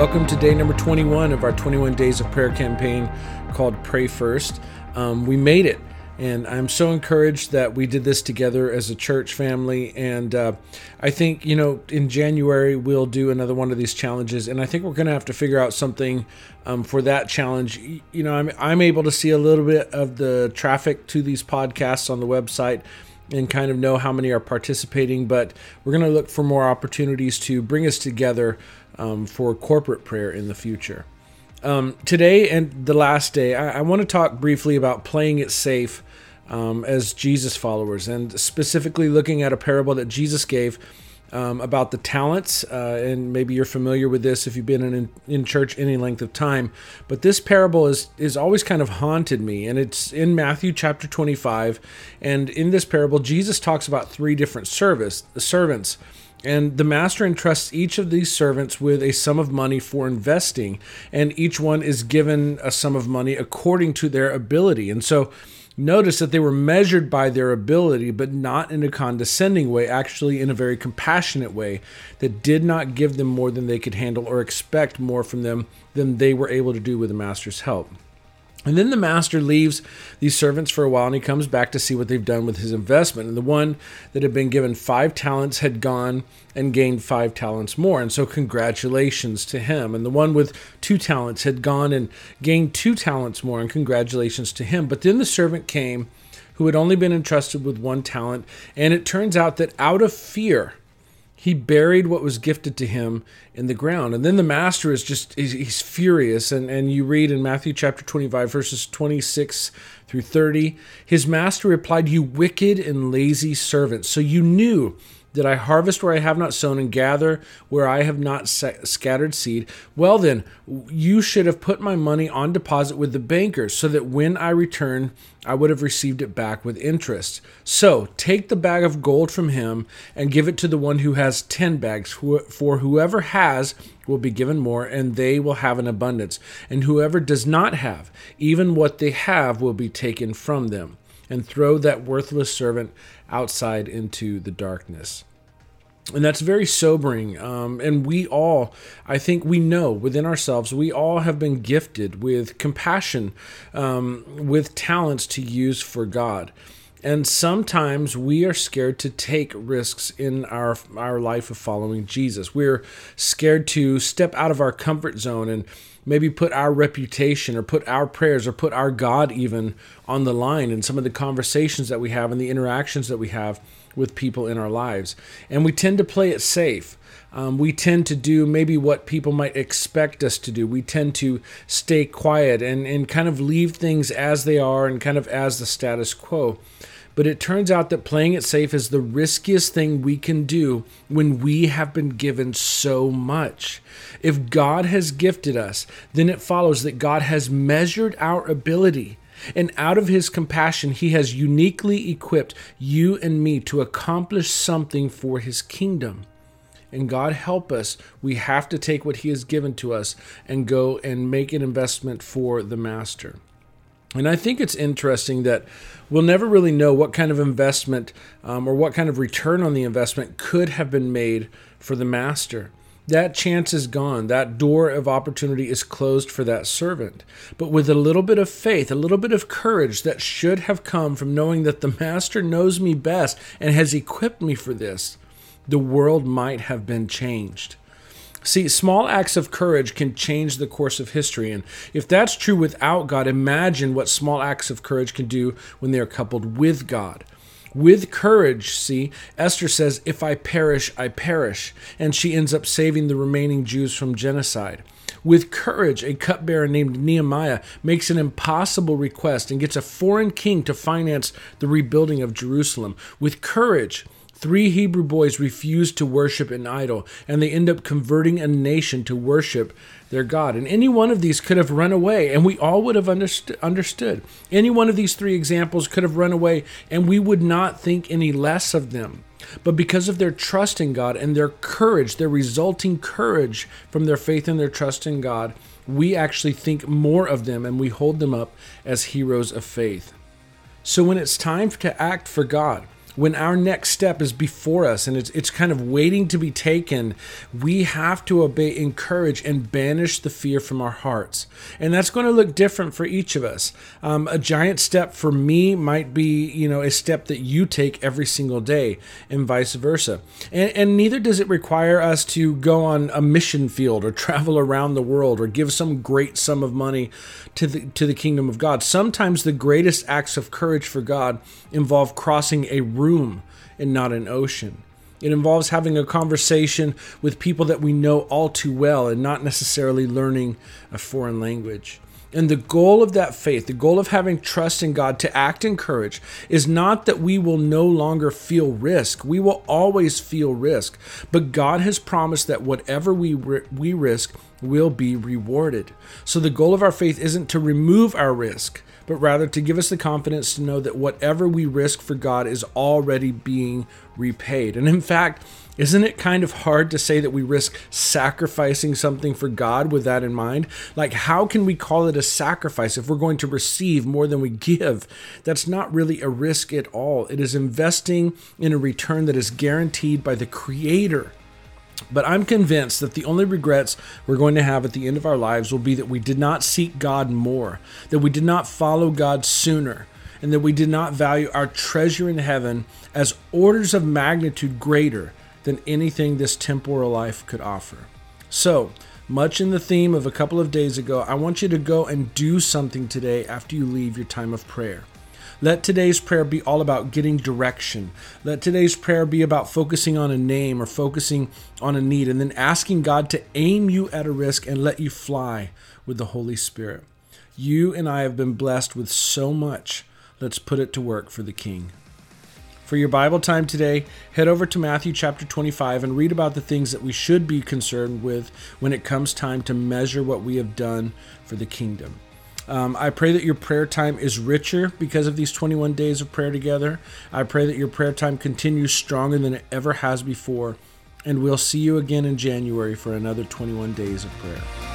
Welcome to day number 21 of our 21 Days of Prayer campaign called Pray First. Um, we made it, and I'm so encouraged that we did this together as a church family. And uh, I think, you know, in January, we'll do another one of these challenges, and I think we're going to have to figure out something um, for that challenge. You know, I'm, I'm able to see a little bit of the traffic to these podcasts on the website and kind of know how many are participating, but we're going to look for more opportunities to bring us together um, for corporate prayer in the future. Um, today and the last day, I, I want to talk briefly about playing it safe um, as Jesus followers, and specifically looking at a parable that Jesus gave um, about the talents. Uh, and maybe you're familiar with this if you've been in, in church any length of time. But this parable is is always kind of haunted me, and it's in Matthew chapter 25. And in this parable, Jesus talks about three different service servants. And the master entrusts each of these servants with a sum of money for investing, and each one is given a sum of money according to their ability. And so notice that they were measured by their ability, but not in a condescending way, actually, in a very compassionate way that did not give them more than they could handle or expect more from them than they were able to do with the master's help. And then the master leaves these servants for a while and he comes back to see what they've done with his investment. And the one that had been given five talents had gone and gained five talents more. And so, congratulations to him. And the one with two talents had gone and gained two talents more. And congratulations to him. But then the servant came who had only been entrusted with one talent. And it turns out that out of fear, he buried what was gifted to him in the ground. And then the master is just he's, furious. And, and you read in matthew chapter 25 verses 26 through 30 his master replied you wicked and lazy servants so you knew that I harvest where I have not sown and gather where I have not scattered seed? Well, then, you should have put my money on deposit with the bankers so that when I return, I would have received it back with interest. So take the bag of gold from him and give it to the one who has ten bags, for whoever has will be given more, and they will have an abundance. And whoever does not have, even what they have will be taken from them and throw that worthless servant outside into the darkness. And that's very sobering. Um, and we all, I think we know within ourselves, we all have been gifted with compassion, um, with talents to use for God. And sometimes we are scared to take risks in our our life of following Jesus. We're scared to step out of our comfort zone and maybe put our reputation or put our prayers or put our God even on the line in some of the conversations that we have and the interactions that we have with people in our lives. And we tend to play it safe. Um, we tend to do maybe what people might expect us to do. We tend to stay quiet and, and kind of leave things as they are and kind of as the status quo. But it turns out that playing it safe is the riskiest thing we can do when we have been given so much. If God has gifted us, then it follows that God has measured our ability. And out of his compassion, he has uniquely equipped you and me to accomplish something for his kingdom. And God help us, we have to take what he has given to us and go and make an investment for the master. And I think it's interesting that we'll never really know what kind of investment um, or what kind of return on the investment could have been made for the master. That chance is gone. That door of opportunity is closed for that servant. But with a little bit of faith, a little bit of courage that should have come from knowing that the master knows me best and has equipped me for this, the world might have been changed. See, small acts of courage can change the course of history. And if that's true without God, imagine what small acts of courage can do when they are coupled with God. With courage, see, Esther says, If I perish, I perish. And she ends up saving the remaining Jews from genocide. With courage, a cupbearer named Nehemiah makes an impossible request and gets a foreign king to finance the rebuilding of Jerusalem. With courage, Three Hebrew boys refuse to worship an idol, and they end up converting a nation to worship their God. And any one of these could have run away, and we all would have understood. Any one of these three examples could have run away, and we would not think any less of them. But because of their trust in God and their courage, their resulting courage from their faith and their trust in God, we actually think more of them and we hold them up as heroes of faith. So when it's time to act for God, when our next step is before us and it's, it's kind of waiting to be taken, we have to obey, encourage, and banish the fear from our hearts. And that's going to look different for each of us. Um, a giant step for me might be, you know, a step that you take every single day, and vice versa. And, and neither does it require us to go on a mission field or travel around the world or give some great sum of money to the to the kingdom of God. Sometimes the greatest acts of courage for God involve crossing a room and not an ocean. It involves having a conversation with people that we know all too well and not necessarily learning a foreign language. And the goal of that faith, the goal of having trust in God to act in courage, is not that we will no longer feel risk. We will always feel risk. But God has promised that whatever we, we risk will be rewarded. So the goal of our faith isn't to remove our risk, but rather to give us the confidence to know that whatever we risk for God is already being repaid. And in fact, isn't it kind of hard to say that we risk sacrificing something for God with that in mind? Like, how can we call it a sacrifice if we're going to receive more than we give? That's not really a risk at all. It is investing in a return that is guaranteed by the Creator but I'm convinced that the only regrets we're going to have at the end of our lives will be that we did not seek God more, that we did not follow God sooner, and that we did not value our treasure in heaven as orders of magnitude greater than anything this temporal life could offer. So, much in the theme of a couple of days ago, I want you to go and do something today after you leave your time of prayer. Let today's prayer be all about getting direction. Let today's prayer be about focusing on a name or focusing on a need and then asking God to aim you at a risk and let you fly with the Holy Spirit. You and I have been blessed with so much. Let's put it to work for the King. For your Bible time today, head over to Matthew chapter 25 and read about the things that we should be concerned with when it comes time to measure what we have done for the kingdom. Um, I pray that your prayer time is richer because of these 21 days of prayer together. I pray that your prayer time continues stronger than it ever has before. And we'll see you again in January for another 21 days of prayer.